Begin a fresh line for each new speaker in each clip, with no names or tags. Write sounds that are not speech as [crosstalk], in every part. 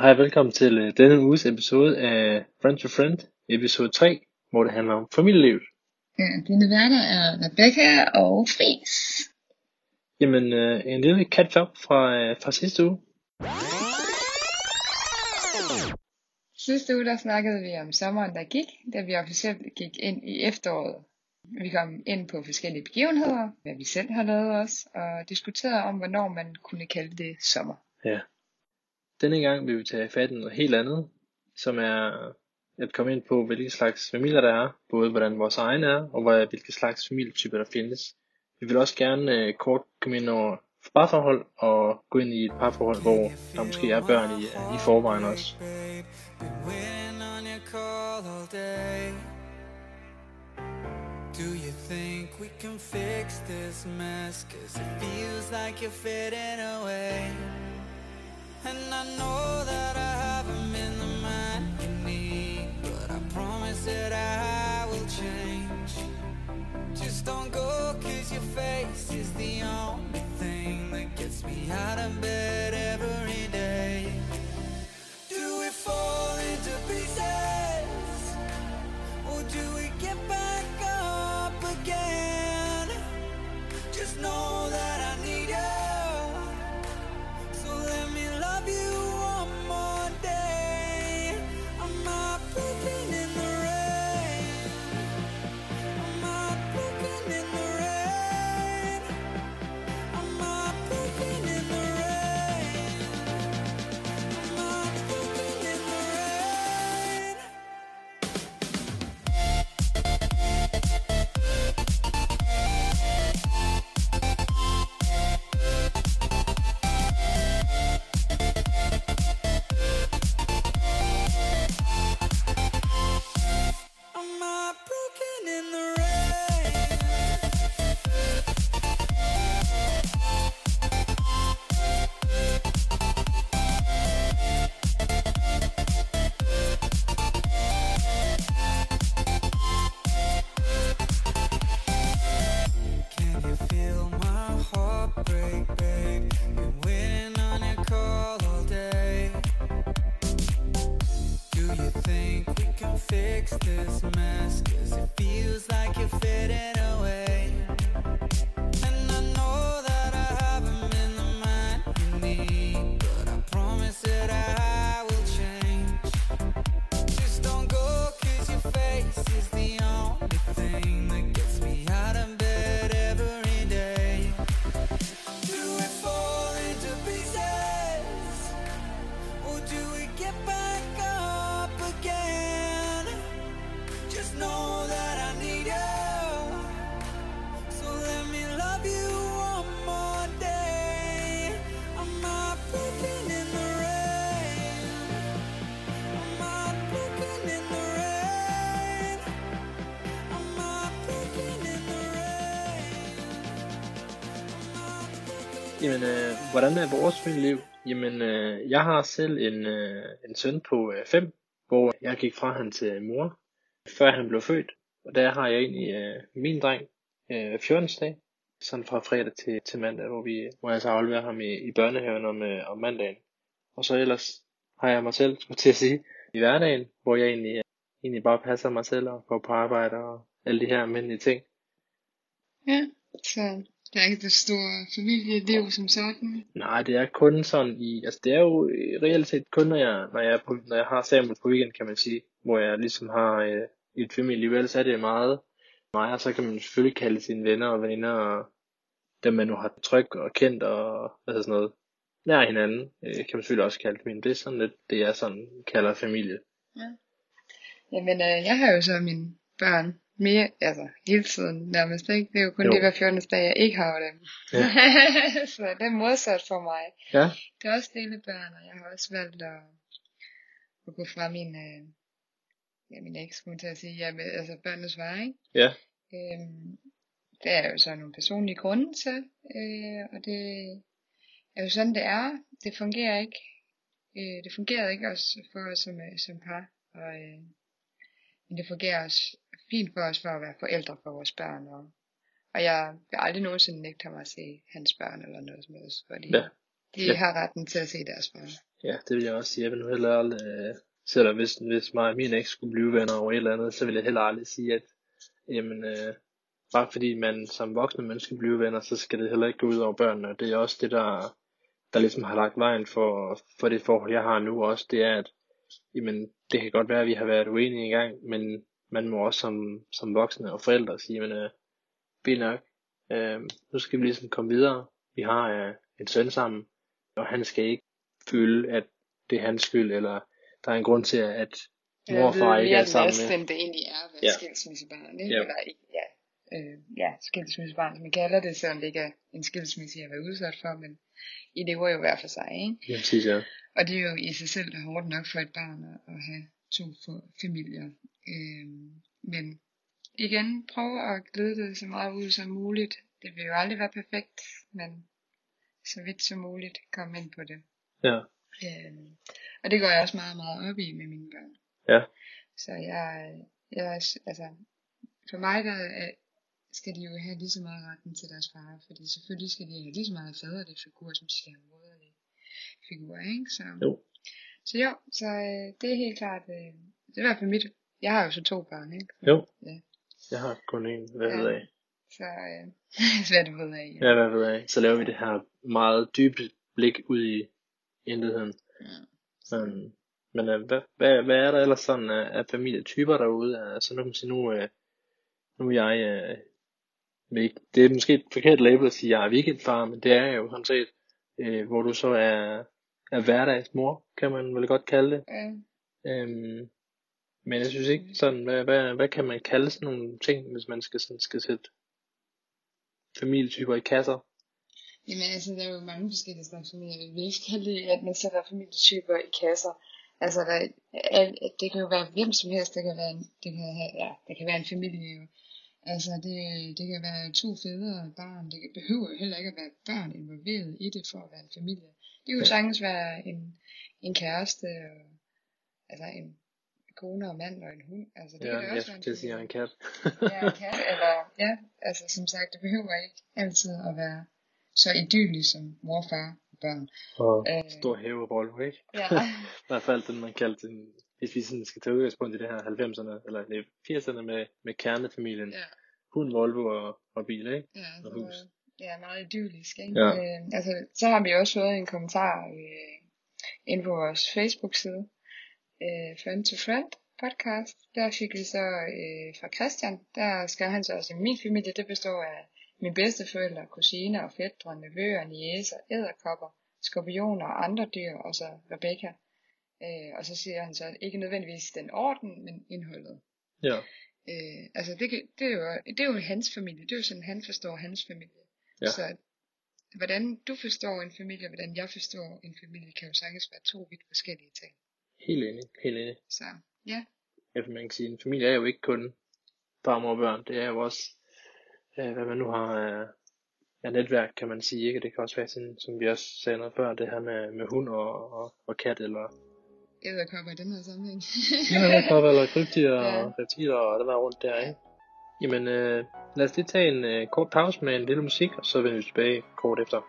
Hej og velkommen til øh, denne uges episode af Friend to Friend, episode 3, hvor det handler om familielivet.
Ja, dine værter er Rebecca og Fris.
Jamen, øh, en lille catch-up fra, øh, fra sidste uge.
Sidste uge der snakkede vi om sommeren, der gik, da vi officielt gik ind i efteråret. Vi kom ind på forskellige begivenheder, hvad vi selv har lavet os, og diskuterede om, hvornår man kunne kalde det sommer.
Ja. Denne gang vil vi tage fat i noget helt andet, som er at komme ind på, hvilke slags familier der er, både hvordan vores egen er, og hvad- hvilke slags familietyper der findes. Vi vil også gerne øh, kort komme ind over parforhold, og gå ind i et parforhold, hvor der måske er børn i, øh, i forvejen også.
Do you think we can fix this mess? Cause it feels like you're fading away. And I know that I haven't been the man you need, but I promise that I will change. Just don't go, cause your face is the only thing that gets me out of bed every
Jamen, øh, hvordan er vores familieliv? Jamen, øh, jeg har selv en, øh, en søn på øh, 5, hvor jeg gik fra han til mor, før han blev født. Og der har jeg egentlig øh, min dreng øh, 14 dag, sådan fra fredag til, til mandag, hvor, vi, hvor jeg så afleverer ham i, i børnehaven om, øh, om mandagen. Og så ellers har jeg mig selv, skulle jeg til at sige, i hverdagen, hvor jeg egentlig, øh, egentlig bare passer mig selv og går på arbejde og alle de her almindelige ting.
Ja, så der er ikke det store familieliv som sådan.
Nej, det er kun sådan i, altså det er jo i reelt set kun når jeg, når jeg, er på, når jeg har Samuel på weekend, kan man sige, hvor jeg ligesom har øh, et familieliv, ellers er det meget mig, og så kan man selvfølgelig kalde sine venner og veninder, og dem man nu har tryk og kendt, og altså sådan noget, nær hinanden, øh, kan man selvfølgelig også kalde familie. Det er sådan lidt, det jeg sådan kalder familie.
Jamen, øh, jeg har jo så mine børn mere, altså hele tiden nærmest, ikke? Det er jo kun
Jo.
det hver 14. dag, jeg ikke har dem.
Ja. [laughs]
så det er modsat for mig.
Ja,
Det er også delebørn, og jeg har også valgt at, at gå fra min, øh, ja, min eks, skulle jeg til at sige, ja, med, altså børnenes vej, ikke?
ja,
Øhm, det er jo så nogle personlige grunde til, øh, og det er jo sådan, det er. Det fungerer ikke. Øh, det fungerer ikke også for os som, øh, som par, og, øh, men det fungerer også fint for os for at være forældre for vores børn, og, og jeg vil aldrig nogensinde nægte ham at se hans børn eller noget som helst, fordi
Ja.
De
Ja.
har retten til at se deres far.
Ja, det vil jeg også sige. Jeg vil nu heller aldrig, øh, selvom hvis, hvis mig og min eks skulle blive venner over et eller andet, så vil jeg heller aldrig sige, at jamen, øh, bare fordi man som voksne menneske bliver venner, så skal det heller ikke gå ud over børnene. Det er også det, der, der ligesom har lagt vejen for, for det forhold, jeg har nu også. Det er, at jamen, det kan godt være, at vi har været uenige i gang, men man må også som, som voksne og forældre sige, men øh, fint nok, øh, nu skal vi ligesom komme videre. Vi har øh, en søn sammen, og han skal ikke føle, at det er hans skyld, eller der er en grund til, at mor og far ikke er sammen med.
end det egentlig er være
Ja.
skilsmissebarn, ikke?
Ja.
Eller ikke, ja. Øh, ja, skilsmissebarn, som vi kalder det, selvom det ikke er en skilsmisse, jeg har været udsat for, men I lever jo hver for sig, ikke?
Ja, præcis, ja.
Og det er jo i sig selv hårdt nok for et barn at have to for- familier. Øhm, men igen, prøv at glide det så meget ud som muligt. Det vil jo aldrig være perfekt, men så vidt som muligt kom ind på det.
Ja,
Øhm, og det går jeg også meget, meget op i med mine børn.
ja,
Så jeg, jeg altså, for mig der er, skal de jo have lige så meget retten til deres far, fordi selvfølgelig skal de have lige så meget faderlig figur, som de skal have moderlig figur, ikke? Så,
jo,
så jo, så øh, det er helt klart, øh, det er i hvert fald mit, jeg har jo så to børn, ikke?
jo.
Ja.
Jeg har kun en, hvad
Ja.
ved jeg.
Så øh, [laughs] hvad du ved af.
Ja, hvad ved jeg. Så laver vi det her meget dybe blik ud i intetheden.
Ja.
Men, men øh, hvad, hvad, hvad er der ellers sådan af, af familietyper derude? Altså nu kan man sige, nu, øh, nu er jeg, øh, det er måske et forkert label at sige, at jeg er weekendfar, men det er jeg jo sådan set, øh, hvor du så er, er hverdagsmor, kan man vel godt kalde det.
Ja.
Øhm, men jeg synes ikke sådan, hvad, hvad, hvad kan man kalde sådan nogle ting, hvis man skal, sådan, skal sætte familietyper i kasser?
Jamen altså, der er jo mange forskellige slags familier. Jeg vil ikke kalde det, at man sætter familietyper i kasser. Altså, der, er, det kan jo være hvem som helst. Det kan være en, det kan, have, ja, det kan være en familie jo. Altså, det, det kan være to fædre og et barn. Det behøver jo heller ikke at være børn involveret i det for at være en familie. Det
Ja.
sagtens være en, en kæreste, og, altså en kone og mand og en hund. Altså, det
ja,
kan det også være
skulle til at sige, en kat.
ja, en kat, eller, ja, altså som sagt, det behøver ikke altid at være så idyllisk som mor, far og børn.
og
Øh.
stor hæverolle, ikke?
Ja, [laughs]
I hvert fald den, man kaldte den, hvis vi sådan skal tage udgangspunkt i det her 90'erne, eller nej, 80'erne med, med kernefamilien.
ja,
Hund, Volvo og, og bil, ikke?
ja,
Og hus.
Ja, meget idyllisk, ikke?
Ja.
Øh, altså, så har vi også fået en kommentar øh, inde på vores Facebook-side, øh, Friend to Friend podcast. Der fik vi så øh, fra Christian, der skrev han så også, at min familie, det består af mine bedsteforældre, kusiner og fædre, nevøer, niæser, æderkopper, skorpioner og andre dyr, og så Rebecca. Øh, og så siger han så, ikke nødvendigvis den orden, men indholdet.
Ja,
Øh, altså det, det, er jo, det er jo hans familie, det er jo sådan, han forstår hans familie.
Ja.
Så hvordan du forstår en familie, og hvordan jeg forstår en familie, kan jo sagtens være to vidt forskellige ting.
helt enig, helt enig.
Så ja,
Ja, for man kan sige, en familie er jo ikke kun far, mor og børn. Det er jo også, øh, hvad man nu har af, af netværk, kan man sige. Ikke? Det kan også være sådan, som vi også sagde noget før, det her med, med hund og, og, og kat, eller
æderkopper i den her sammenhæng.
ja, eller krybdyr [laughs] og
Ja.
reptiler og det var rundt der, ikke? Jamen, øh, lad os lige tage en øh, kort pause med en lille musik, og så vender vi tilbage kort efter.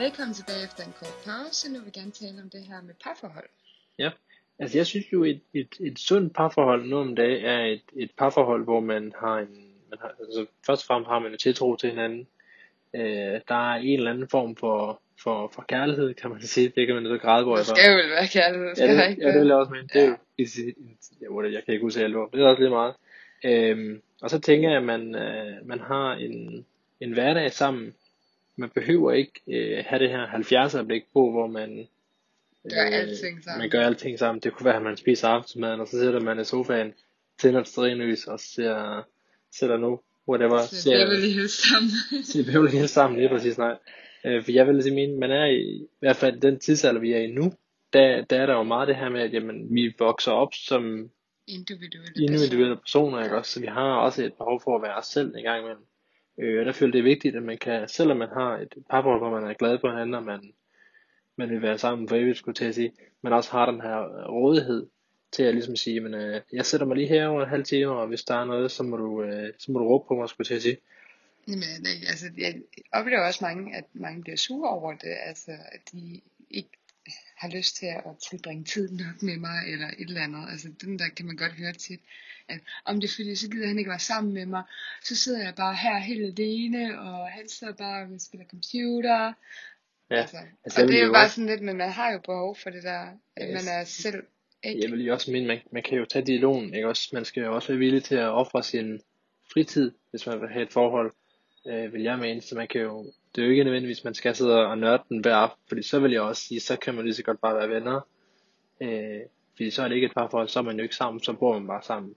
Velkommen tilbage efter en kort pause. Nu vil vi gerne tale om det her med parforhold.
Ja, altså jeg synes jo, et, et, et sundt parforhold nu om dagen er et, et parforhold, hvor man har en, man har, altså først og fremmest har man en tiltro til hinanden. Øh, der er en eller anden form for, for, for kærlighed, kan man sige. Det kan man så græde på.
Det skal jo vel være kærlighed,
Ja,
skal
det,
der ikke
ja, det vil jeg også mene. Det er
Ja.
jo, jeg, det- jeg kan ikke udtale det ord. Det er også lidt meget. Øhm, og så tænker jeg, at man, øh, man har en, en hverdag sammen. Man behøver ikke øh, have det her 70'er blik på, hvor man
Gør alting sammen.
Man gør alting sammen. Det kunne være, at man spiser aftensmaden, og så sidder man i sofaen, tænder et stearinlys og ser, sætter nu, whatever,
Så det er vel lige sammen.
det behøver ikke sammen, lige præcis, nej. Øh, for jeg vil sige, min, man er i, i hvert fald den tidsalder, vi er i nu, der, der er der jo meget det her med, at jamen, vi vokser op som
Individuelle
individuelle personer, ikke også? Så vi har også et behov for at være os selv en gang imellem. Øh, og der føler det er vigtigt, at man kan, selvom man har et parforhold, hvor man er glad på hinanden, og man, man vil være sammen for evigt, skulle til at sige, man også har den her rådighed til at ligesom sige, men øh, jeg sætter mig lige her over en halv time, og hvis der er noget, så må du, øh, så må du råbe på mig, skulle til at sige.
Jamen, øh, altså, jeg oplever også mange, at mange bliver sure over det, altså, at de ikke har lyst til at tilbringe tid nok med mig, eller et eller andet. Altså, den der kan man godt høre tit, at om det er fordi, så gider han ikke være sammen med mig, så sidder jeg bare her helt alene, og han sidder bare og spiller computer.
Ja,
altså,
altså,
og det er jo
jo
bare
også-
sådan lidt, men man har jo behov for det der, at
Yes.
man er selv, ikke?
Jeg vil jo også mene, man, man kan jo tage dialogen, ikke også? Man skal jo også være villig til at ofre sin fritid, hvis man vil have et forhold, øh, vil jeg mene. Så man kan jo, det er jo ikke nødvendigvis, man skal sidde og nørde den hver aften, fordi så vil jeg også sige, så kan man lige så godt bare være venner. Øh, fordi så er det ikke et parforhold, så er man jo ikke sammen, så bor man bare sammen.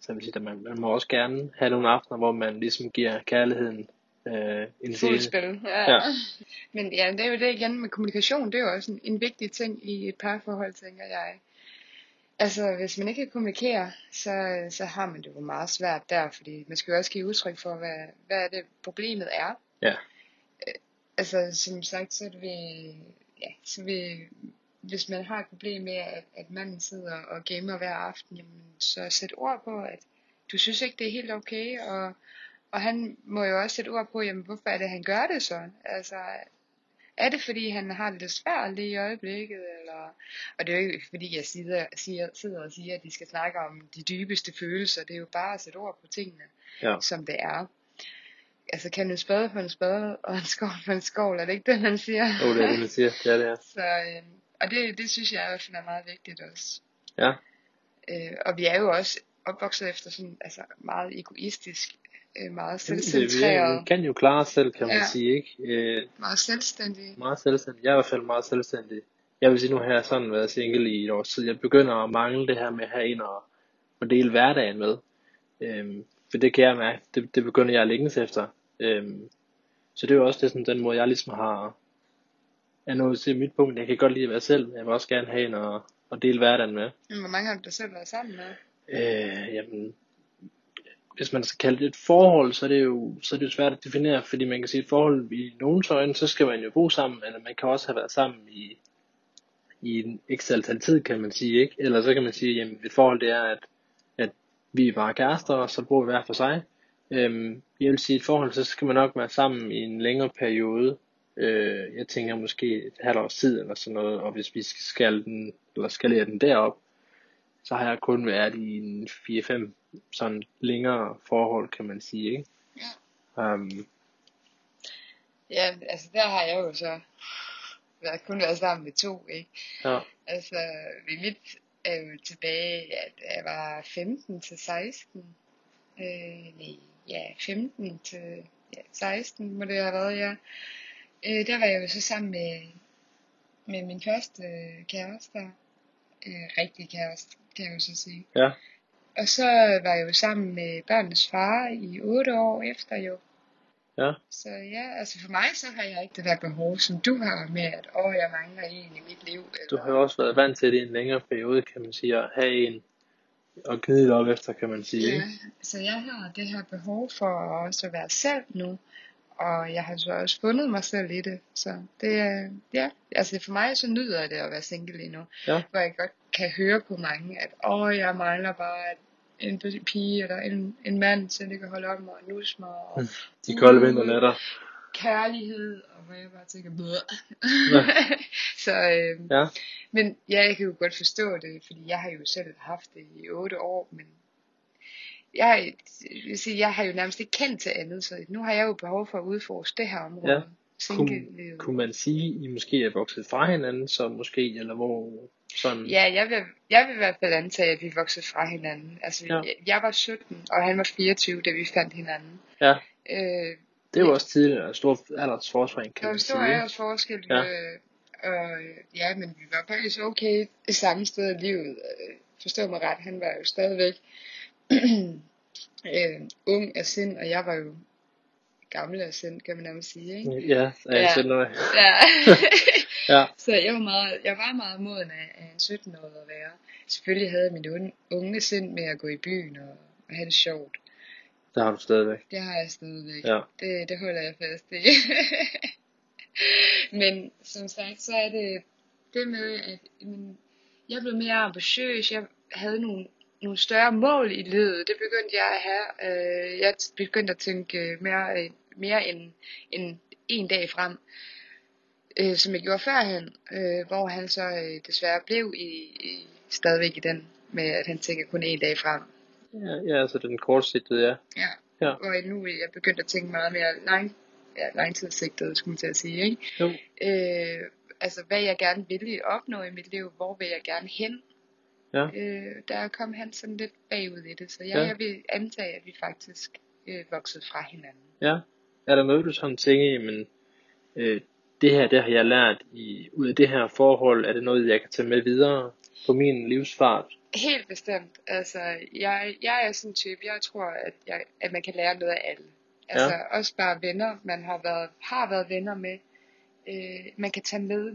Så vil sige, at man, man må også gerne have nogle aftener, hvor man ligesom giver kærligheden øh, en
Fuld spil. Ja.
Ja.
Men ja, det er jo det igen med kommunikation. Det er jo også en, en vigtig ting i et parforhold, tænker jeg. Altså, hvis man ikke kan kommunikere, så, så har man det jo meget svært der, fordi man skal jo også give udtryk for, hvad, hvad er det problemet er.
Ja.
Altså, som sagt, så er det ved, ja, så vil, hvis man har et problem med, at, at manden sidder og gamer hver aften, jamen, så sæt ord på, at du synes ikke, det er helt okay, og, og han må jo også sætte ord på, jamen, hvorfor er det, han gør det så? Altså, er det fordi, han har det lidt svært lige i øjeblikket, eller... Og det er jo ikke fordi, jeg sidder, siger, sidder og siger, at de skal snakke om de dybeste følelser, det er jo bare at sætte ord på tingene,
Ja.
som det er. Altså, kan en spade på en spade, og en skål på en skål, er det ikke det, man siger?
Åh, oh, det er det, man siger. Det er det, [laughs] ja.
Så, øh, og det, det synes jeg i hvert fald er meget vigtigt også.
Ja.
Øh, og vi er jo også opvokset efter sådan, altså meget egoistisk, øh, meget selvcentreret,
vi kan jo klare os selv, kan man
Ja.
sige, ikke? Øh,
meget selvstændig.
meget selvstændig. Jeg er i hvert fald meget selvstændig. Jeg vil sige, nu har jeg sådan været single i et års tid. Jeg begynder at mangle det her med at have en og, og dele hverdagen med. Øhm, for det kan jeg mærke, det, det begynder jeg at længes efter. Øhm, så det er jo også det, sådan, den måde, jeg ligesom har er nået til mit punkt. Jeg kan godt lide at være selv, men jeg vil også gerne have en og, og dele hverdagen med.
Hvor mange har du selv været sammen med?
Øh, jamen, hvis man skal kalde det et forhold, så er det jo, så er det jo svært at definere, fordi man kan sige, et forhold i nogens øjne, så skal man jo bo sammen, eller man kan også have været sammen i, i en antal tid, kan man sige, ikke? Eller så kan man sige, jamen et forhold det er, at, at vi er bare kærester, og så bor vi hver for sig. Øhm, jeg vil sige, et forhold, så skal man nok være sammen i en længere periode. Øh, jeg tænker måske et halvt års tid eller sådan noget, og hvis vi skal den, eller skalere den derop, så har jeg kun været i en 4-5 sådan længere forhold, kan man sige, ikke?
Ja.
Um,
Ja, altså der har jeg jo så været, kun været sammen med to, ikke?
ja,
Altså, ved mit er jo tilbage, at jeg var 15 til 16. Øh, nej, ja, 15 til ja, 16 må det have været, ja. Øh, der var jeg jo så sammen med, med min første øh, kæreste. Øh, rigtig kæreste, kan jeg jo så sige.
ja,
Og så var jeg jo sammen med børnenes far i 8 år efter jo.
ja,
Så ja, altså for mig så har jeg ikke det der behov, som du har med, at åh, jeg mangler en i mit liv.
du
Eller,
har jo også været vant til det i en længere periode, kan man sige, at have en og gnide op efter, kan man sige,
ja,
ikke?
så jeg har det her behov for også at være selv nu. Og jeg har så også fundet mig selv i det. Så det er, ja, altså for mig så nyder jeg det at være single lige nu.
Ja.
Hvor jeg godt kan høre på mange, at åh, jeg mangler bare en pige eller en, en mand, så det kan holde om mig og nusse mig. Og,
De [laughs] kolde vinternætter.
kærlighed, og hvor jeg bare tænker,
Nå. [laughs]
så, øh,
Ja,
men ja, jeg kan jo godt forstå det, fordi jeg har jo selv haft det i otte år, men jeg, vil sige, jeg har jo nærmest ikke kendt til andet, så nu har jeg jo behov for at udforske det her område.
Ja. kunne,
Single-livet.
kunne man sige, I måske er vokset fra hinanden, så måske, eller hvor sådan...
Ja, jeg vil, jeg vil i hvert fald antage, at vi voksede fra hinanden. Altså,
Ja.
jeg, jeg var 17, og han var 24, da vi fandt hinanden.
Ja,
Øh,
det jo også tidligere stor aldersforspring,
der
kan
var
man
stor
sige. ikke?
aldersforskel,
Ja.
ja. øh, og ja, men vi var faktisk okay det samme sted i livet. Øh, forstå mig ret, han var jo stadigvæk [clears throat] øh, ung af sind, og jeg var jo gammel af sind, kan man nærmest sige, ikke?
Ja, jeg
Ja.
noget.
Ja. [laughs]
Ja,
Så jeg var meget, jeg var meget moden af, af en 17-årig at være. Selvfølgelig havde mit unge, unge sind med at gå i byen og, og have det sjovt.
det har du stadigvæk.
Det har jeg stadigvæk.
Ja,
Det, det holder jeg fast i. [laughs] Men som sagt, så er det det med, at jamen, jeg blev mere ambitiøs. Jeg havde nogle, nogle større mål i livet. Det begyndte jeg at have. Øh, jeg begyndte at tænke mere, øh, mere end, end en dag frem. Øh, som jeg gjorde førhen. Øh, hvor han så øh, desværre blev i, i, stadigvæk i den med, at han tænker kun en dag frem.
ja, ja altså den kortsigtede, ja.
Ja.
Ja.
Og nu er jeg begyndt at tænke meget mere lang, ja, langtidssigtet, skulle man til at sige, ikke?
Jo,
Øh, altså, hvad jeg gerne vil opnå i mit liv, hvor vil jeg gerne hen?
Ja,
Øh, der kom han sådan lidt bagud i det, så jeg,
Ja.
jeg vil antage, at vi faktisk øh, voksede fra hinanden.
ja. Er der noget, du sådan tænker, jamen, øh, det her, det har jeg lært i, ud af det her forhold, er det noget, jeg kan tage med videre på min livsfart?
Helt bestemt. Altså, jeg, jeg er sådan en type, jeg tror, at, jeg, at man kan lære noget af alle. Altså, ja. også bare venner, man har været, har været venner med. Øh, man kan tage med,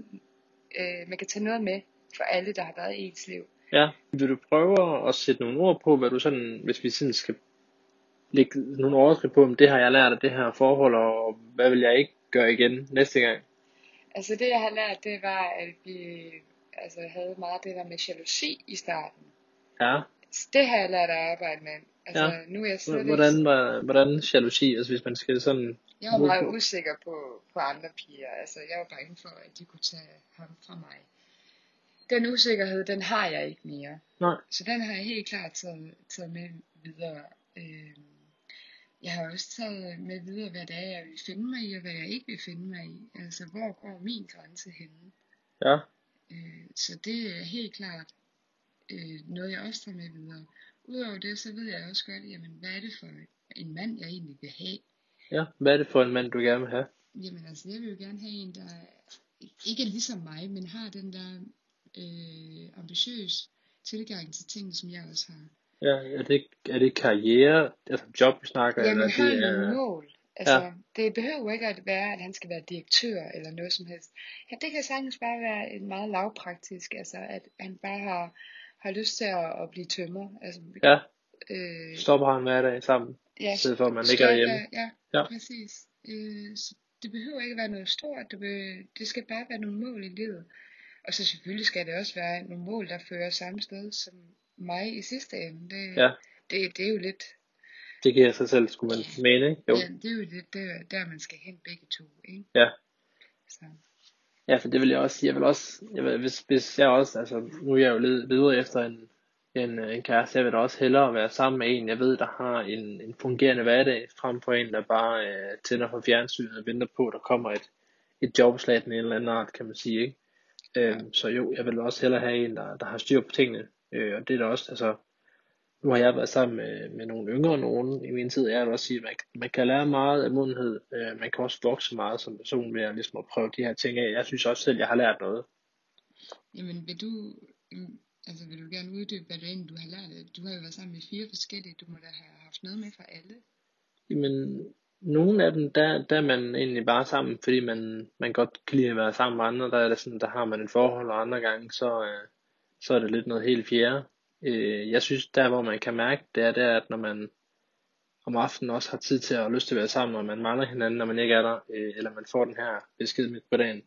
øh, man kan tage noget med for alle, der har været i ens liv.
Ja, vil du prøve at sætte nogle ord på, hvad du sådan, hvis vi sådan skal lægge nogle overskrifter på, om det har jeg lært af det her forhold, og hvad vil jeg ikke gøre igen næste gang?
Altså det jeg har lært, det var, at vi altså, havde meget det der med jalousi i starten.
Ja,
Så det har jeg lært at arbejde med. Altså
Ja.
nu er jeg slet
hvordan,
ikke,
var, hvordan jalousi, altså hvis man skal sådan,
jeg var meget usikker på, på andre piger. Altså jeg var bange for, at de kunne tage ham fra mig. Den usikkerhed, den har jeg ikke mere.
nej,
Så den har jeg helt klart taget, taget med videre. Øh, jeg har også taget med videre, hvad det er, jeg vil finde mig i, og hvad jeg ikke vil finde mig i. Altså, hvor går min grænse henne?
ja,
Øh, så det er helt klart øh, noget, jeg også tager med videre. Udover det, så ved jeg også godt, jamen, hvad er det for en mand, jeg egentlig vil have?
ja, hvad er det for en mand, du gerne vil have?
Jamen altså, jeg vil jo gerne have en, der ikke er ligesom mig, men har den der øh, ambitiøs tilgang til tingene, som jeg også har.
Ja, er det, er det karriere, altså job, vi snakker,
Jamen,
eller
har
det
nogle
er,
mål. Altså,
Ja.
det behøver ikke at være, at han skal være direktør eller noget som helst. Ja, det kan sagtens bare være en meget lavpraktisk, altså at han bare har, har lyst til at, at blive tømmer. Altså,
ja,
øh,
stopper han hver dag sammen,
ja,
i stedet for at man ligger derhjemme.
Ja,
Ja.
præcis. Øh, så det behøver ikke være noget stort, det, be, det skal bare være nogle mål i livet. Og så selvfølgelig skal det også være nogle mål, der fører samme sted som mig i sidste ende. Det,
Ja.
det, det er jo lidt,
Det giver sig selv, skulle man mene, ikke? Jo.
ja, det er jo lidt der, der man skal hen begge to, ikke?
Ja.
Så.
Ja, for det vil jeg også sige. Jeg vil også, jeg vil, hvis, hvis jeg også, altså nu er jeg jo led, videre efter en, en, en kæreste, jeg vil da også hellere være sammen med en, jeg ved, der har en, en fungerende hverdag, frem for en, der bare øh, tænder for fjernsynet og venter på, at der kommer et, et jobslag af en eller anden art, kan man sige, ikke? Øhm, så jo, jeg vil også hellere have en, der, der har styr på tingene, øh, og det er da også, altså, nu har jeg været sammen med, med nogle yngre nogen i min tid, jeg vil også sige, at man, man kan lære meget af modenhed, øh, man kan også vokse meget som person ved at, ligesom at prøve de her ting af. Jeg synes også selv, jeg har lært noget.
Jamen, vil du, altså vil du gerne uddybe, hvad du egentlig du har lært? Du har jo været sammen med fire forskellige, du må da have haft noget med fra alle.
Jamen, nogle af dem, der, der er man egentlig bare sammen, fordi man, man godt kan lide at være sammen med andre, der er det sådan, der har man et forhold, og andre gange, så, øh, så er det lidt noget helt fjerde. Øh, jeg synes, der hvor man kan mærke, det er, det er, at når man om aftenen også har tid til at lyst til at være sammen, og man mangler hinanden, når man ikke er der, øh, eller man får den her besked midt på dagen,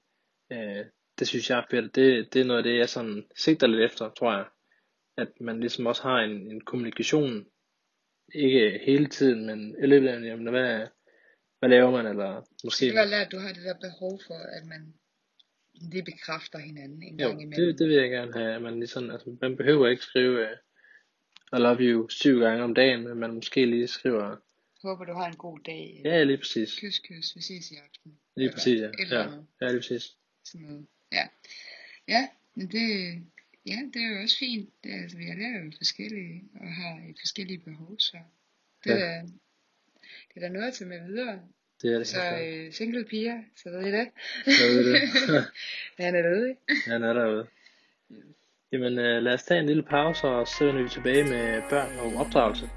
øh, det synes jeg er fedt. Det, det er noget af det, jeg sådan sigter lidt efter, tror jeg. At man ligesom også har en, en kommunikation, ikke hele tiden, men i løbet af, jamen, hvad, hvad laver man, eller måske...
Det kan være, at du har det der behov for, at man lige bekræfter hinanden en
Jo,
gang imellem.
det, det vil jeg gerne have, at man ligesom, altså, man behøver ikke skrive uh, I love you syv gange om dagen, men man måske lige skriver,
Håber, du har en god dag.
ja, lige præcis,
Kys, kys, vi ses i aften.
lige præcis, ja, ja, ja lige præcis.
Sådan noget. Ja. Ja, men det, ja, det er jo også fint. Det er, altså, vi er jo forskellige og har et forskellige behov, så det,
Ja.
er, det er da noget at tage med videre.
Det er det.
Så øh, single piger, så ved I det.
Jeg ved det. [laughs]
Han er derude. [laughs]
Han er derude. Jamen, uh, lad os tage en lille pause, og så er vi tilbage med børn og opdragelse.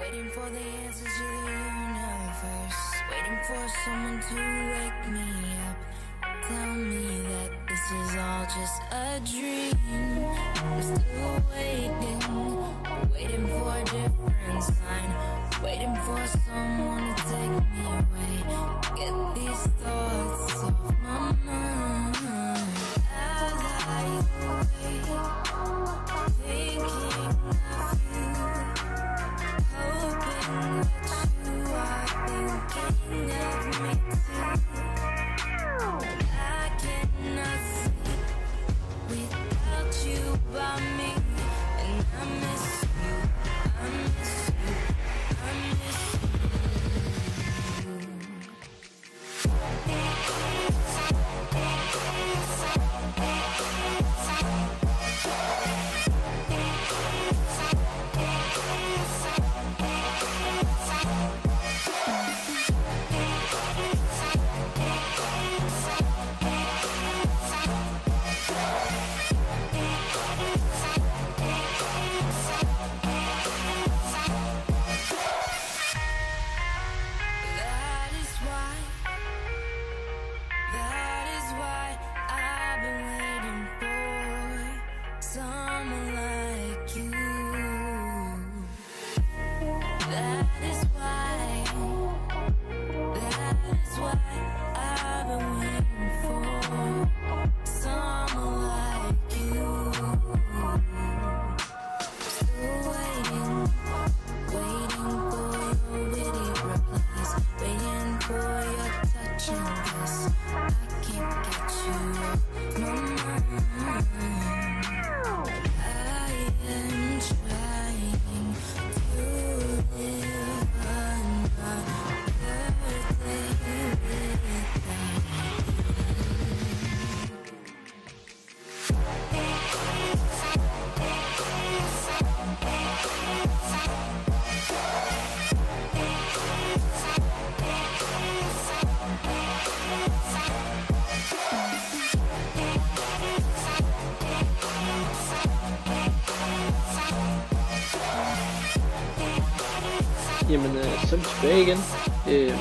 Waiting for the answers to the universe. Waiting for someone to wake me up. Tell me that this is all just a dream. I'm still waiting. Waiting for a different sign. Waiting for someone to take me away. Get these thoughts off my mind. I wait, thinking of you. Hoping that you are thinking of me too. I cannot sleep without you by me, and I miss you. I miss you. I
så er vi tilbage igen. Øh,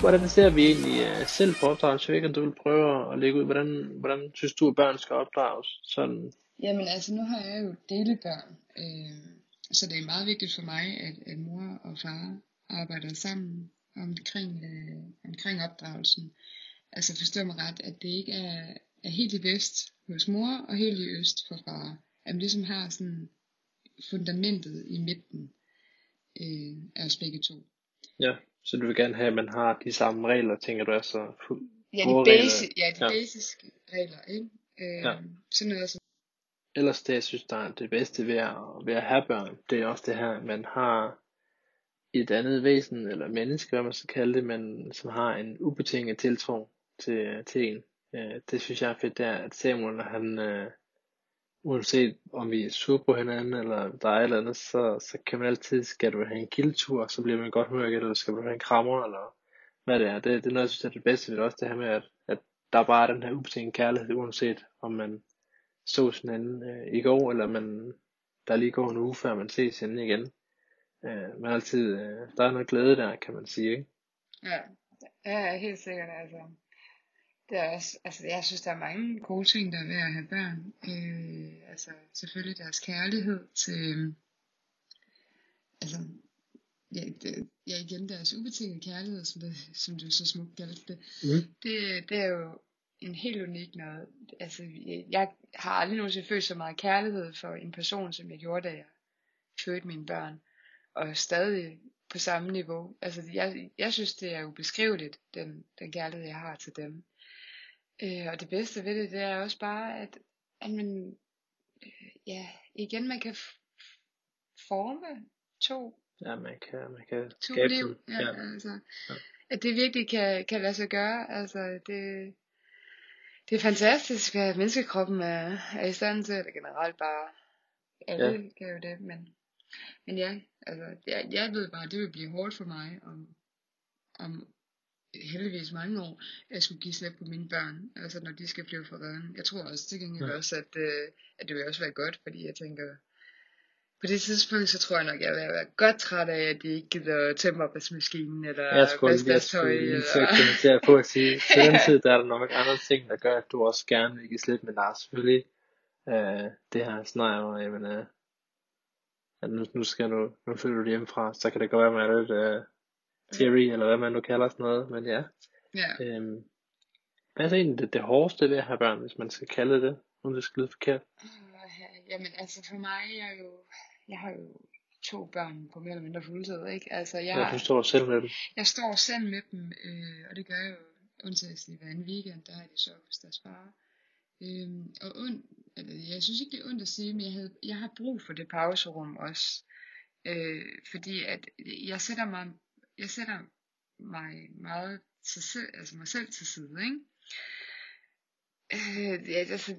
hvordan ser vi egentlig øh, selv på opdragelse? Jeg ved ikke, om du vil prøve at lægge ud, hvordan, hvordan synes du, at børn skal opdrages? Sådan,
Jamen altså, nu har jeg jo delebørn, øh, så det er meget vigtigt for mig, at, at mor og far arbejder sammen omkring, øh, omkring opdragelsen. Altså forstå mig ret, at det ikke er, er helt i vest hos mor og helt i øst for far. At man ligesom har sådan fundamentet i midten øh, af os begge to.
ja, så du vil gerne have, at man har de samme regler, tænker du er så fuld.
Ja, de,
regler.
basic, ja, de
Ja.
basiske regler, ikke? Øh,
Ja.
Sådan noget som,
Ellers det, jeg synes, der er det bedste ved at, ved at have børn, det er også det her, at man har et andet væsen, eller menneske, hvad man skal kalde det, men som har en ubetinget tiltro til, til en. Øh, det synes jeg er fedt, der at Samuel, han, øh, uanset om vi er sure på hinanden, eller der er et eller andet, så, så kan man altid, skal du have en kildetur, så bliver man godt humør igen, eller skal du have en krammer, eller hvad det er. Det, det er noget, jeg synes er det bedste ved det også, det her med, at, at der er den her ubetinget kærlighed, uanset om man så hinanden øh, i går, eller man, der lige går en uge, før man ses hende igen. Øh, men altid, øh, der er noget glæde der, kan man sige, ikke?
ja, ja, helt sikkert, altså. Det er også, altså jeg synes, der er mange gode ting, der er ved at have børn. Øh, altså selvfølgelig deres kærlighed til, altså, ja, det, ja igen deres ubetingede kærlighed, som, det, som du så smukt kaldte det.
Mm.
det. Det er jo en helt unik noget. Altså, jeg, har aldrig nogensinde følt så meget kærlighed for en person, som jeg gjorde, da jeg fødte mine børn. Og stadig på samme niveau. Altså, jeg, jeg synes, det er ubeskriveligt, den, den kærlighed, jeg har til dem. Øh, og det bedste ved det, det er også bare, at, at man, øh, ja, igen, man kan forme to,
Ja, man kan, man kan
to
skabe
liv. Ja,
Ja.
Altså,
Ja.
at det virkelig kan, kan lade sig gøre. Altså, det, det er fantastisk, at menneskekroppen er, er i stand til, eller generelt bare, alle ja. kan jo det, men, men ja, altså, jeg, jeg ved bare, det vil blive hårdt for mig, om, om heldigvis mange år, at jeg skulle give slip på mine børn, altså når de skal blive forræden. Jeg tror også til gengæld
Ja.
også, at, øh, at det vil også være godt, fordi jeg tænker, på det tidspunkt, så tror jeg nok, jeg vil være godt træt af, at de ikke gider tømmervaskemaskinen, eller
Jeg skulle
vaske
jeg
deres tøj,
skulle lige til
eller...
at kommentere på at sige, [laughs] til den tid, der er der nok andre ting, der gør, at du også gerne vil give slip, men der er selvfølgelig øh, det her scenarie, hvor jamen, øh, at nu, nu skal du, nu flytter du hjemmefra, så kan det godt være, at man er lidt øh, teary, eller hvad man nu kalder sådan noget, men ja.
Ja.
Øh, hvad er så egentlig det, det hårdeste ved at have børn, hvis man skal kalde det, uden det skal lyde forkert?
Øh, Jamen altså for mig, jeg er jo, jeg har jo to børn på mere eller mindre fuldtid, ikke? Altså jeg,
Ja, du står selv med dem.
jeg står selv med dem, øh, og det gør jeg jo undtagelsen hver anden weekend, der har de så hos deres far. Øhm, og und, eller, jeg synes ikke, det er ondt at sige, men jeg, havde, jeg har brug for det pauserum også. Øh, fordi at jeg sætter mig, jeg sætter mig meget til selv, altså mig selv til side, ikke? Øh, ja, altså,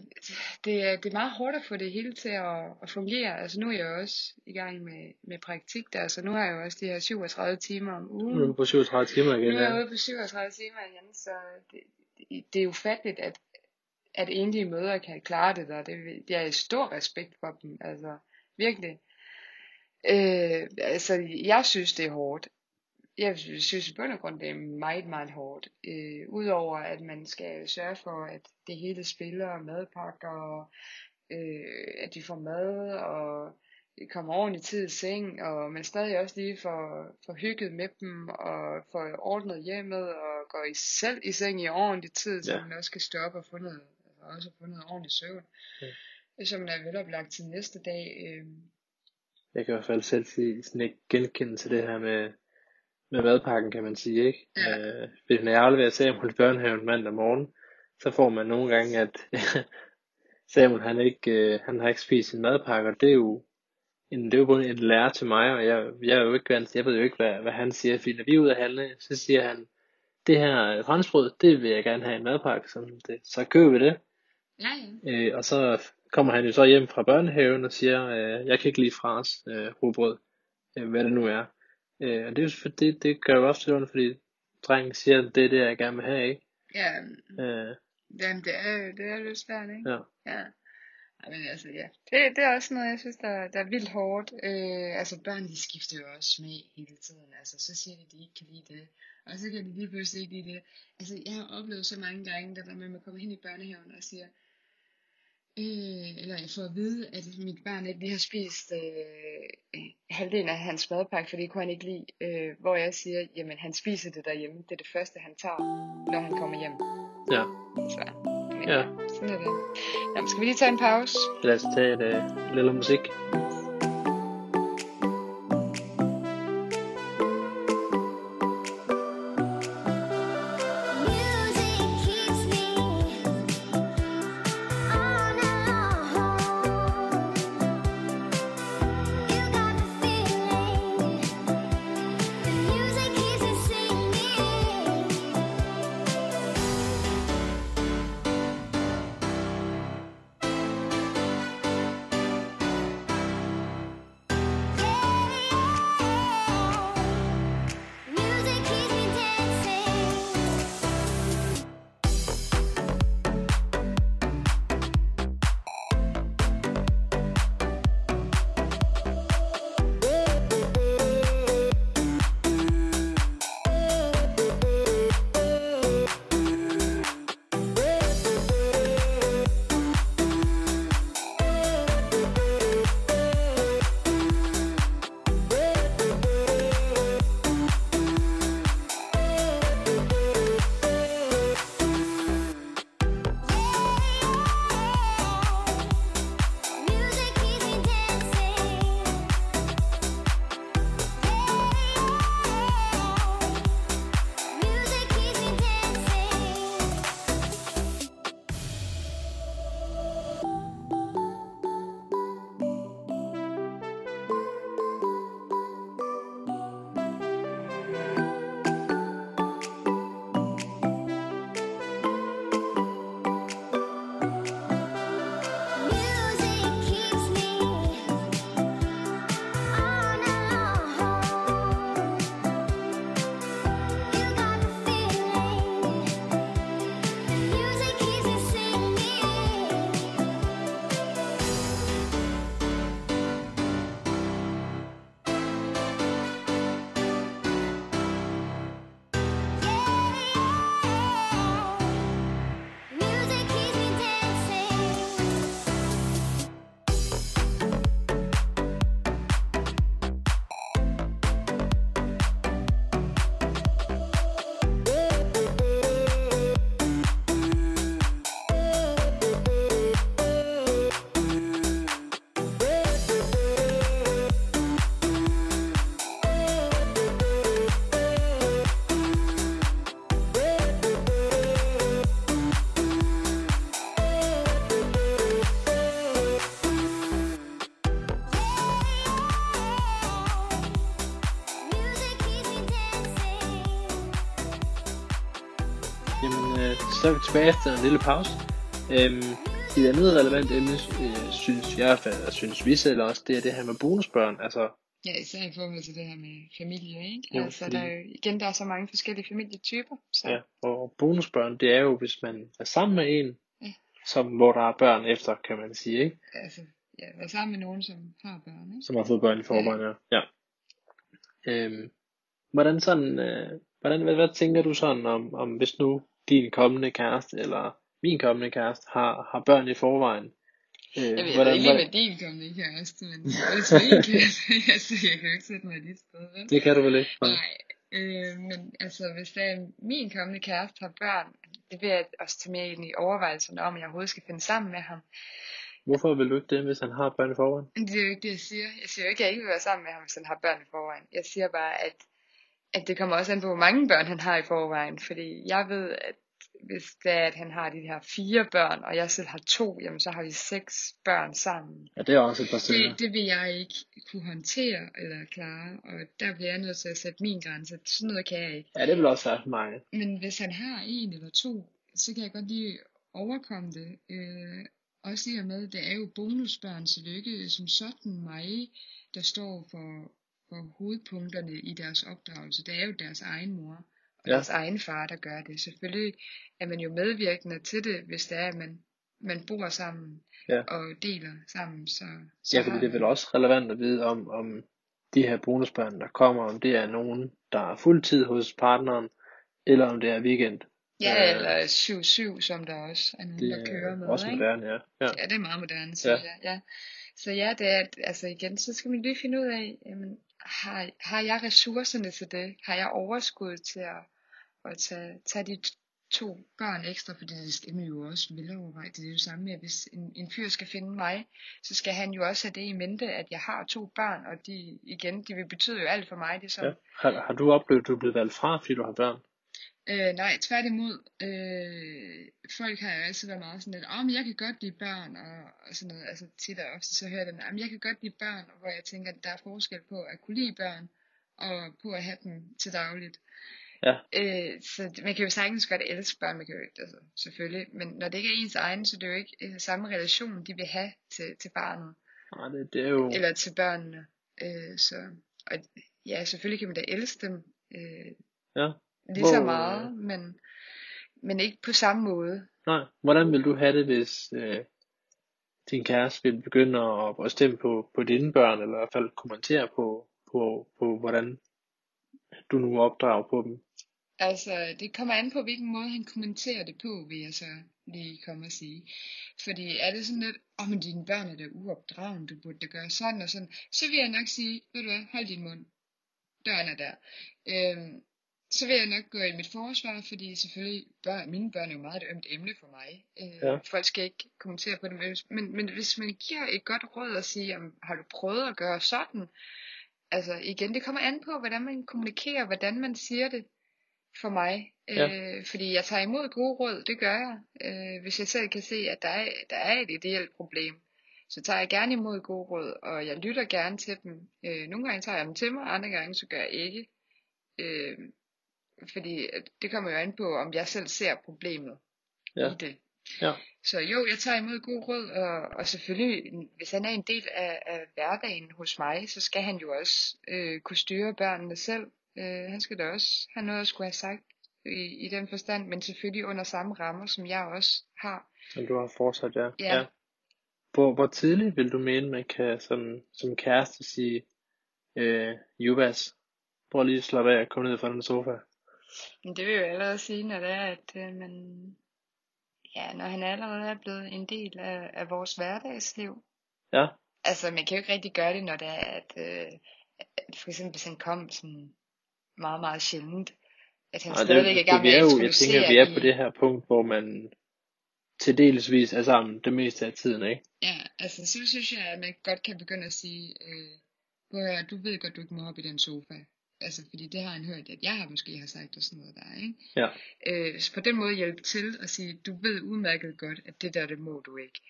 det, er, det er meget hårdt at få det hele til at, at fungere. Altså nu er jeg også i gang med, med praktik der, så nu har jeg jo også de her 37 timer om ugen.
Nu er du på 37 timer igen.
Nu er jeg
Ja.
ude på 37 timer igen, så det, det, det er ufatteligt, at, at enlige mødre kan klare det der. Det, det er i stor respekt for dem, altså virkelig. Øh, altså, jeg synes, det er hårdt. Jeg synes i bund og grund, det er meget, meget hårdt. Øh, Udover at man skal sørge for, at det hele spiller, madpakker, og, øh, at de får mad, og kommer ordentligt tid i seng, og man stadig også lige får, får hygget med dem, og får ordnet hjemmet, og går i selv i seng i ordentlig tid, så
Ja.
man også kan stå op og få noget, altså også få noget ordentlig søvn.
Ja.
Så man er veloplagt til næste dag. Øh,
Jeg kan i hvert fald selv sige, sådan ikke genkende til det her med, med madpakken, kan man sige, ikke?
Ja.
Øh, når jeg afleverer Samuel i børnehaven mandag morgen, så får man nogle gange, at [laughs] Samuel han ikke, øh, han har ikke spist sin madpakke, og det er jo en, det er jo både en lærer til mig, og jeg, jeg er jo ikke jeg ved jo ikke, hvad, hvad han siger, fordi når vi er ude at handle, så siger han, det her franskbrød, det vil jeg gerne have i en madpakke, sådan det. så køber vi det,
ja, ja.
Øh, og så kommer han jo så hjem fra børnehaven og siger, øh, jeg kan ikke lide fras øh, rugbrød, øh, hvad det nu er. Øh, og det, er jo det, det gør jo til ondt, fordi drengen siger, at det er det, jeg gerne vil have, ikke?
Ja,
Øh,
jamen, det er, det er lidt svært, ikke?
ja.
Ja. Men altså, ja. Det, det er også noget, jeg synes, der, der er vildt hårdt. Øh, altså, børn, de skifter jo også smag hele tiden. Altså, så siger de, at de ikke kan lide det. Og så kan de lige pludselig ikke lide det. Altså, jeg har oplevet så mange gange, der der med, at man kommer hen i børnehaven og siger, øh, eller jeg får at vide, at mit barn ikke lige har spist øh, halvdelen af hans madpakke, for det kunne han ikke lide. Øh, hvor jeg siger, jamen han spiser det derhjemme. Det er det første, han tager, når han kommer hjem.
Ja,
Så, men,
ja.
sådan er det. Jamen, skal vi lige tage en pause?
Lad os tage et øh, lille musik. Så er vi tilbage efter en lille pause. Øhm, et andet relevant emne, øh, synes jeg og synes vi selv også, det er det her med bonusbørn. Altså,
Ja, især i forhold til det her med familie, ikke?
Jo,
altså,
fordi-
der er jo, igen, der er så mange forskellige familietyper. Så
ja, og bonusbørn, det er jo, hvis man er sammen med en,
Ja.
som, hvor der er børn efter, kan man sige, ikke?
altså, ja, være sammen med nogen, som har børn, ikke?
Som har fået børn i forvejen, ja. ja. Øhm, hvordan sådan, øh, hvordan, hvad, hvad tænker du sådan om, om, hvis nu din kommende kæreste, eller min kommende kæreste, har, har børn i forvejen? Øh,
Jeg ved, ikke hvad din kommende kæreste, men kæreste, [laughs] altså, jeg kan jo ikke sætte mig dit sted, vel?
Det kan du vel ikke?
Nej, øh, men altså, hvis er min kommende kæreste har børn, det vil jeg også tage med ind i overvejelserne om, at jeg overhovedet skal finde sammen med ham.
Hvorfor vil du ikke det, hvis han har børn i forvejen?
Det er jo ikke det, jeg siger. Jeg siger jo ikke, at jeg ikke vil være sammen med ham, hvis han har børn i forvejen. Jeg siger bare, at, at det kommer også an på, hvor mange børn han har i forvejen. Fordi jeg ved, at hvis det er, at han har de her fire børn, og jeg selv har to, jamen så har vi seks børn sammen.
Ja, det er også et par stykker.
Det, det vil jeg ikke kunne håndtere eller klare, og der bliver jeg nødt til at sætte min grænse. Sådan noget kan jeg ikke.
Ja, det vil også være for mange.
Men hvis han har en eller to, så kan jeg godt lige overkomme det. Øh, også i og med, det er jo bonusbørn, jo ikke som sådan mig, der står for, for hovedpunkterne i deres opdragelse. Det er jo deres egen mor og
Ja.
deres egen far, der gør det. Selvfølgelig er man jo medvirkende til det, hvis det er, at man, man bor sammen
Ja.
og deler sammen. Så, så
Ja, fordi det er vel også relevant at vide om, om de her bonusbørn, der kommer, om det er nogen, der er fuldtid hos partneren, eller om det er weekend.
Ja,
Øh,
eller 7-7, som der også er nogen,
Det
der kører
er
med.
også moderne, ja. ja.
Ja, det er meget moderne, synes
Ja.
jeg. Ja. Så ja, det er, altså igen, så skal man lige finde ud af, jamen, har, har jeg ressourcerne til det? Har jeg overskud til at, at tage, tage de to børn ekstra? Fordi det skal man jo også veloverveje. Det er jo samme med, at hvis en, en fyr skal finde mig, så skal han jo også have det i mente, at jeg har to børn, og de, igen, de vil betyde jo alt for mig. Det som,
ja. Har, har du oplevet, at du er blevet valgt fra, fordi du har børn?
Øh, nej, tværtimod. Øh, folk har jo altid været meget sådan lidt, åh, men jeg kan godt lide børn, og, og sådan noget. Altså tit og ofte så hører jeg den, jamen jeg kan godt lide børn, hvor jeg tænker, at der er forskel på at kunne lide børn, og på at have dem til dagligt.
Ja.
Øh, så det- man kan jo sagtens godt elske børn, man kan jo altså, selvfølgelig. Men når det ikke er ens egen, så det er jo ikke øh, samme relation, de vil have til, til barnet
Nej, det, det er jo...
eller til børnene. Øh, så, og ja, selvfølgelig kan man da elske dem øh,
Ja.
Lige så meget, men, men ikke på samme måde.
Nej, hvordan vil du have det, hvis øh, din kæreste vil begynde at, at stemme på, på dine børn, eller i hvert fald kommentere på, på, på hvordan du nu opdrager på dem?
Altså, det kommer an på, hvilken måde han kommenterer det på, vil jeg så lige komme og sige. Fordi er det sådan lidt, åh, oh, men dine børn er da uopdragende, du burde da gøre sådan og sådan, så vil jeg nok sige, ved du hvad, hold din mund. Døren er der. Øhm, så vil jeg nok gå i mit forsvar, fordi selvfølgelig, børn, mine børn er jo meget et ømt emne for mig. Øh,
Ja.
Folk skal ikke kommentere på det, men, men hvis man giver et godt råd og siger, jamen, har du prøvet at gøre sådan? Altså igen, det kommer an på, hvordan man kommunikerer, hvordan man siger det for mig.
Ja.
Øh, fordi jeg tager imod gode råd, det gør jeg. Øh, hvis jeg selv kan se, at der er, der er et ideelt problem, så tager jeg gerne imod gode råd, og jeg lytter gerne til dem. Øh, nogle gange tager jeg dem til mig, andre gange så gør jeg ikke. Øh, fordi at det kommer jo an på, om jeg selv ser problemet
Ja.
i det.
Ja.
Så jo, jeg tager imod gode råd, og, og selvfølgelig, hvis han er en del af, af hverdagen hos mig, så skal han jo også øh, kunne styre børnene selv. Øh, han skal da også have noget at skulle have sagt i, i den forstand, men selvfølgelig under samme rammer, som jeg også har.
Som du har fortsat, ja.
Ja.
Hvor, hvor tidligt vil du mene, man kan som, som kæreste sige, øh, Jubas, prøv lige at slappe af og komme ned fra den sofa.
Men det vil jo allerede sige, når det er, at øh, man, ja, når han allerede er blevet en del af, af vores hverdagsliv.
Ja,
Altså, man kan jo ikke rigtig gøre det, når det er, at, øh, at for eksempel hvis han kom sådan meget, meget sjældent, at han
det,
stadigvæk er i
det,
gang med
er
at
jo, jeg tænker, vi er
i-
på det her punkt, hvor man til delsvis er sammen det meste af tiden, ikke?
Ja, altså så synes jeg, at man godt kan begynde at sige, øh, at du ved godt, du ikke må op i den sofa. Altså, fordi det har han hørt, at jeg har måske har sagt og sådan noget der, ikke?
Ja.
Øh, så på den måde hjælpe til at sige, du ved udmærket godt, at det der, det må du ikke.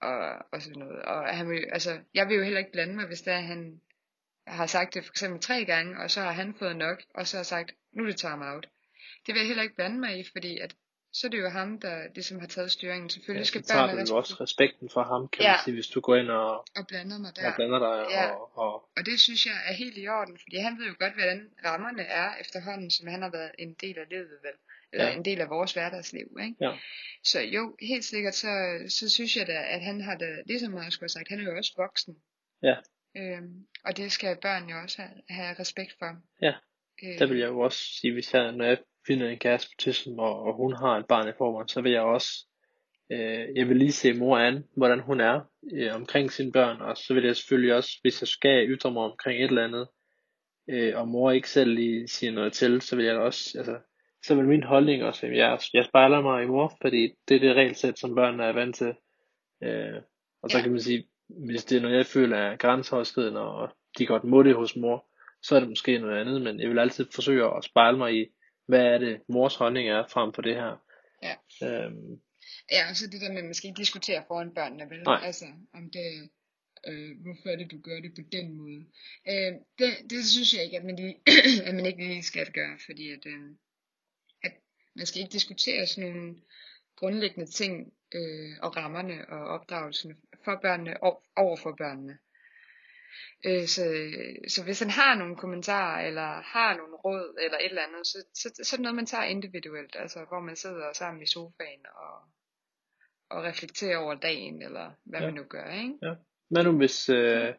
Og, og sådan noget. Og han vil, altså, jeg vil jo heller ikke blande mig, hvis der han har sagt det for eksempel tre gange, og så har han fået nok, og så har sagt, nu er det time out. Det vil jeg heller ikke blande mig i, fordi at så er det jo ham, der ligesom har taget styringen. Selvfølgelig
Ja,
skal
så tager du jo også respekten for ham, kan
Ja.
man sige, hvis du går ind og,
og blander mig der.
og blander dig.
Ja.
Og, og,
Og det synes jeg er helt i orden, fordi han ved jo godt, hvordan rammerne er efterhånden, som han har været en del af livet, vel? Eller
Ja.
en del af vores hverdagsliv, ikke?
Ja.
Så jo, helt sikkert, så, så synes jeg da, at han har da lige så meget skulle have sagt, han er jo også voksen.
Ja.
Øhm, og det skal børn jo også have, have respekt for.
Ja,
Øh,
der vil jeg jo også sige, hvis jeg, når jeg finder en kæreste på tidslen, og, og hun har et barn i forvejen, så vil jeg også, øh, jeg vil lige se mor an, hvordan hun er øh, omkring sine børn, og så vil jeg selvfølgelig også, hvis jeg skal ytre mig omkring et eller andet, øh, og mor ikke selv lige siger noget til, så vil jeg også, altså, så vil min holdning også, at jeg, jeg spejler mig i mor, fordi det er det regelsæt, som børnene er vant til. Øh, og så
Ja.
kan man sige, hvis det er noget, jeg føler er grænseoverskridende, og de godt må det hos mor, så er det måske noget andet, men jeg vil altid forsøge at spejle mig i, hvad er det, mors holdning er frem for det her.
Ja.
Øhm,
Ja, og så det der med, at man skal ikke diskutere foran børnene, vel?
Nej.
Altså, om det, øh, hvorfor er det, du gør det på den måde? Øh, det, det synes jeg ikke, at man, lige, [clears throat] at man ikke lige skal gøre, fordi at, øh, at man skal ikke diskutere sådan nogle grundlæggende ting øh, og rammerne og opdragelsen for børnene og over for børnene. Øh, så, så hvis han har nogle kommentarer, eller har nogle råd, eller et eller andet, så, så, så er det noget, man tager individuelt, altså hvor man sidder sammen i sofaen og, og reflekterer over dagen, eller hvad
Ja.
man nu gør, ikke?
hvad nu hvis øh,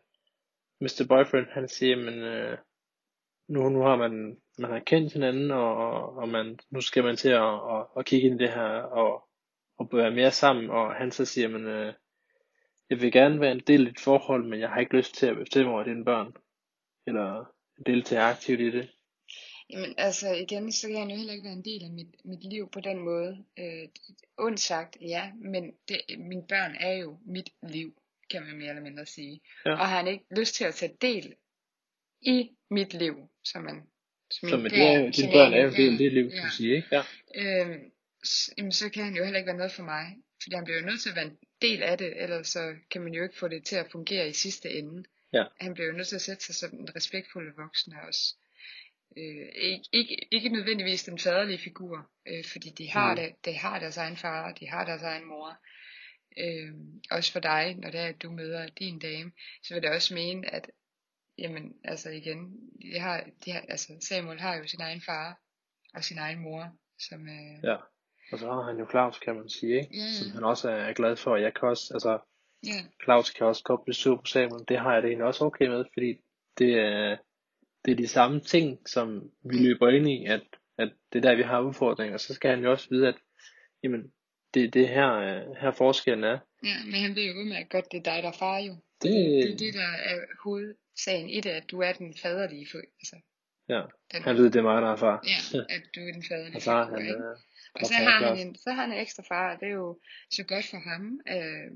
Mr. Boyfriend, han siger, men øh, nu, nu har man, man har kendt hinanden, og, og, og man, nu skal man til at, at, at kigge ind i det her, og, og være mere sammen, og han så siger, men øh, jeg vil gerne være en del af dit forhold, men jeg har ikke lyst til at bestemme over dine børn, eller deltage aktivt i det.
Jamen altså igen, så kan han jo heller ikke være en del af mit, mit liv på den måde. Øh, ondt sagt, ja, men det, mine børn er jo mit liv, kan man mere eller mindre sige.
Ja.
Og har han ikke lyst til at tage del i mit liv, som man... Som
Så det er jo,
som
dine børn
jeg-
er jo en del af dit liv, kan
ja.
du sige, ikke? Ja.
Øhm, s- jamen, så kan han jo heller ikke være noget for mig. Fordi han bliver jo nødt til at være en del af det, ellers så kan man jo ikke få det til at fungere i sidste ende.
Ja.
Han bliver jo nødt til at sætte sig som en respektfuld voksen også. Øh, ikke, ikke, ikke nødvendigvis den faderlige figur, øh, fordi de har,
Mm.
det, de har deres egen far, de har deres egen mor. Øh, også for dig, når det er, at du møder din dame, så vil det også mene, at jamen, altså igen, de har, de har, altså Samuel har jo sin egen far og sin egen mor, som, øh,
Ja. Og så har han jo Claus, kan man sige, ikke?
Ja.
Som han også er glad for. Jeg kan også, altså,
ja,
Claus kan også godt blive sur på Samuel. Det har jeg det egentlig også okay med, fordi det er, det er de samme ting, som vi løber ind i, at, at det er der, vi har udfordringer. Så skal han jo også vide, at jamen, det er det her, øh, her forskellen er.
ja, men han ved jo udmærket godt, det er dig, der er far jo.
Det,
Det er det, der er hovedsagen i det, at du er den faderlige, for, altså,
ja,
den,
han ved, det er mig, der er far.
ja, at du er den faderlige [laughs]
Og så har
figur,
han,
ikke? Og så har, han en, så har han en ekstra far, og det er jo så godt for ham, øh,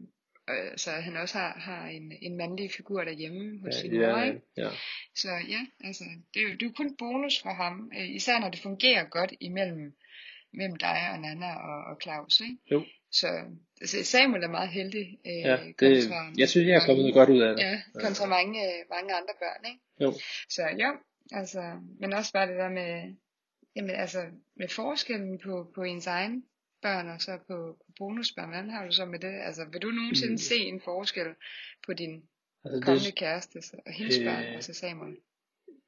øh, så han også har, har en, en mandlig figur derhjemme hos sin mor,
ja, ja,
Så ja, altså, det er jo, du er kun bonus for ham, øh, især når det fungerer godt imellem mellem dig og Nana og, og Claus, ikke?
Jo.
Så altså, Samuel er meget heldig øh,
ja det,
kontra,
jeg synes, jeg er kommet godt ud af det.
Ja, kontra mange, øh, mange andre børn, ikke?
Jo.
Så ja, altså, men også bare det der med, jamen altså, med forskellen på, på ens egen børn og så på, på bonusbørn, hvordan har du så med det? Altså, vil du nogensinde
Mm.
se en forskel på din
Altså,
kommende
det,
kæreste og hendes
Øh,
børn, altså Samuel?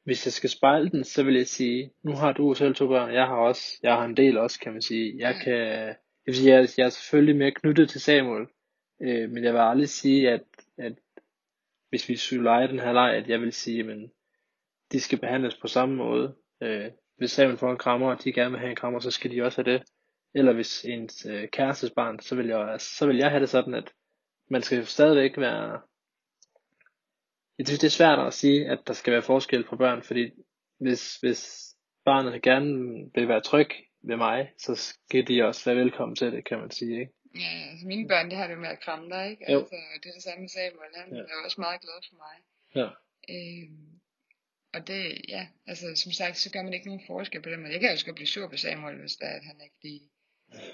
hvis jeg skal spejle den, så vil jeg sige, nu har du selv to børn, jeg har også, jeg har en del også, kan man sige. Jeg
Ja.
kan, jeg, vil sige, jeg, jeg er selvfølgelig mere knyttet til Samuel, øh, men jeg vil aldrig sige, at, at hvis vi skulle lege den her leg, at jeg vil sige, men de skal behandles på samme måde. Øh, hvis Samuel får en krammer, og de gerne vil have en krammer, så skal de også have det. Eller hvis ens øh, kærestes barn, så vil, jeg, så vil jeg have det sådan, at man skal stadigvæk være jeg synes, det er svært at sige, at der skal være forskel på børn, fordi hvis, hvis barnet gerne vil være tryg ved mig, så skal de også være velkommen til det, kan man sige, ikke?
Ja, altså mine børn, det har det jo med at kramme dig, ikke?
Jo.
Altså, det er det samme med Samuel, han
Ja.
er også meget glad for mig.
Ja.
Øhm, og det, ja, altså som sagt, så gør man ikke nogen forskel på den måde. Jeg kan jo også godt blive sur på Samuel, hvis det er, at han ikke lige,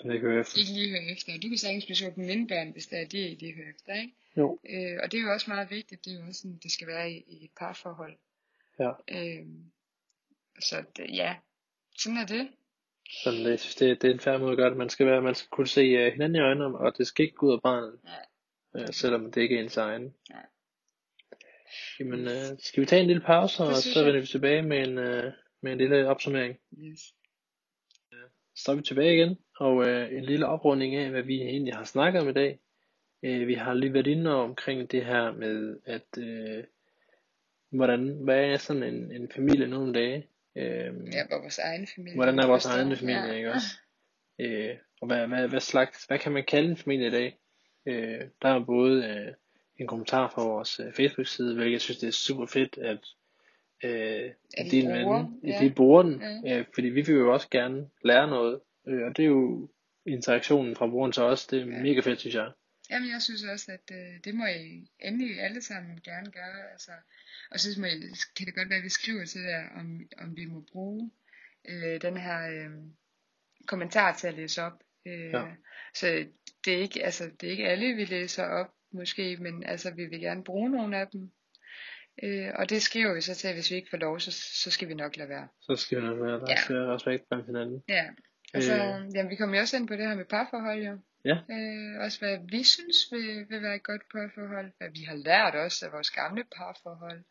Det kan jeg efter.
ikke lige hører efter. Og du kan sagtens blive sur på mine børn, hvis det er, at de ikke lige hører efter, ikke?
Jo.
Øh, og det er jo også meget vigtigt, det er jo også sådan, det skal være i, i et parforhold.
Ja.
Øhm, så det, ja, sådan er det.
Sådan, det, jeg synes, det, det er en færre måde at gøre det. Man skal, være, man skal kunne se uh, hinanden i øjnene, og det skal ikke gå ud af barnet.
Nej.
Uh, selvom det ikke er ens egen.
Nej.
Jamen, uh, skal vi tage en lille pause, og så vender vi tilbage med en, uh, med en lille opsummering.
Yes.
Så er vi tilbage igen, og uh, en lille oprunding af, hvad vi egentlig har snakket om i dag. Uh, vi har lige været inde omkring det her med, at uh, hvordan, hvad er sådan en, en familie nogle dage? Uh,
Ja, vores egen familie.
Hvordan er vores egen familie, ikke også? [laughs] Øh, og hvad, hvad, hvad slags, hvad kan man kalde en familie i dag? Øh, der er både øh, en kommentar fra vores øh, Facebook-side, hvilket jeg synes, det er super fedt, at, øh, at
I
din
bruger, ja.
at de bruger den,
Ja.
øh, fordi vi vil jo også gerne lære noget, øh, og det er jo interaktionen fra brugeren til os, det er
Ja.
mega fedt, synes jeg.
Jamen, jeg synes også, at øh, det må I endelig alle sammen gerne gøre. Altså, og så må I, kan det godt være, at vi skriver til jer, om, om vi må bruge øh, den her øh, kommentar til at læse op. Øh,
Ja.
Så det er, ikke, altså, det er ikke alle, vi læser op, måske, men altså, vi vil gerne bruge nogle af dem. Øh, og det skriver vi så til, at hvis vi ikke får lov, så, så skal vi nok lade være.
Så skal vi nok være, der
Ja.
respekt blandt hinanden.
Ja, altså,
Øh.
øh. jamen, vi kommer jo også ind på det her med parforhold, jo.
Ja.
Øh, også hvad vi synes vil, vil være et godt parforhold, hvad vi har lært også af vores gamle parforhold,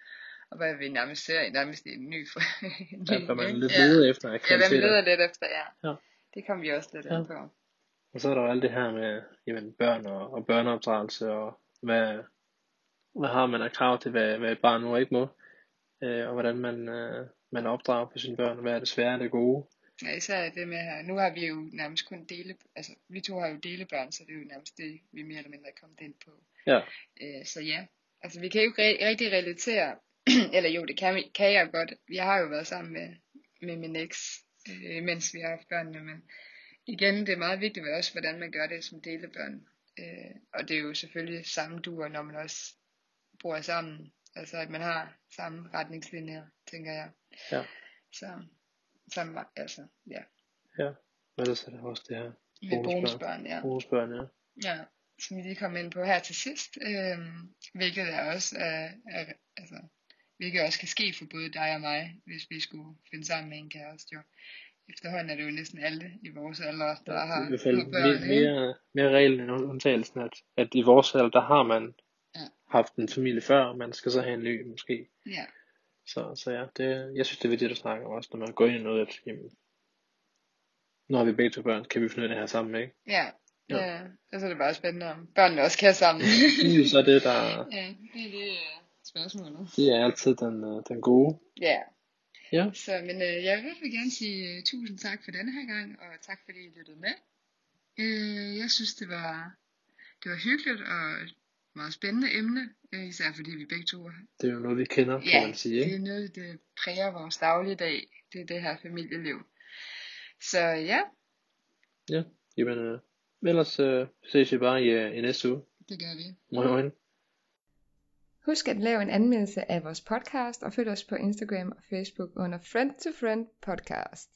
og hvad vi nærmest ser nærmest i en ny [laughs] en ny,
kan man lidt
ja.
efter
Ja, hvad
kvaliteter.
leder lidt efter, ja.
Ja.
Det kommer vi også lidt
Ja.
ind på.
Og så er der jo alt det her med jamen, børn og, og børneopdragelse, og hvad, hvad har man af krav til, hvad, hvad et barn nu ikke må, øh, og hvordan man, øh, man opdrager på sine børn, hvad er det svære og det gode.
Ja, især det med her, nu har vi jo nærmest kun dele, altså vi to har jo delebørn, så det er jo nærmest det, vi mere eller mindre er kommet ind på.
Ja,
Øh, så ja, altså vi kan jo ikke re- rigtig relatere, [clears throat] eller jo, det kan, kan jeg godt. Jeg har jo været sammen med, med min eks, øh, mens vi har haft børnene, men igen, det er meget vigtigt også, hvordan man gør det som delebørn. Øh, og det er jo selvfølgelig samme duer, når man også bor sammen. Altså at man har samme retningslinjer, tænker jeg.
Ja.
Så, samme, altså, ja.
ja. Og ellers er der også det her
Med
Bonusbørn.
ja.
bonusbørn, ja.
Ja, som vi lige kom ind på her til sidst, øhm, hvilket er også er, er, altså, hvilket også kan ske for både dig og mig, hvis vi skulle finde sammen med en kæreste jo. Efterhånden er det jo næsten alle i vores alder, der
Ja,
har,
I hvert fald
har børn,
mere, mere, mere reglen end undtagelsen, at, at i vores alder, der har man
Ja.
haft en familie før, og man skal så have en ny måske.
Ja,
Så, så ja, det, jeg synes, det er vigtigt at snakke om også, når man går ind i noget, at jamen, nu har vi begge to børn, kan vi finde ud af det her sammen, ikke?
ja.
Ja.
Ja. ja. så er det bare spændende, om børnene også kan sammen.
Det er jo så det, der [laughs]
ja, det er det øh, spørgsmålet.
det er altid den, øh, den gode.
Ja.
Ja.
Så, men øh, jeg vil i hvert fald gerne sige uh, tusind tak for denne her gang, og tak fordi I lyttede med. Øh, jeg synes, det var, det var hyggeligt og et meget spændende emne, øh, især fordi vi begge to
Det er jo noget, vi kender, kan
Ja,
man sige,
det
ikke?
er noget, det præger vores dagligdag. Det er det her familieliv. Så ja,
Ja, jamen, øh, ellers øh, ses vi bare i, øh, i næste uge.
det gør vi.
Moin, moin.
Husk at lave en anmeldelse af vores podcast og følg os på Instagram og Facebook under Friend to Friend Podcast.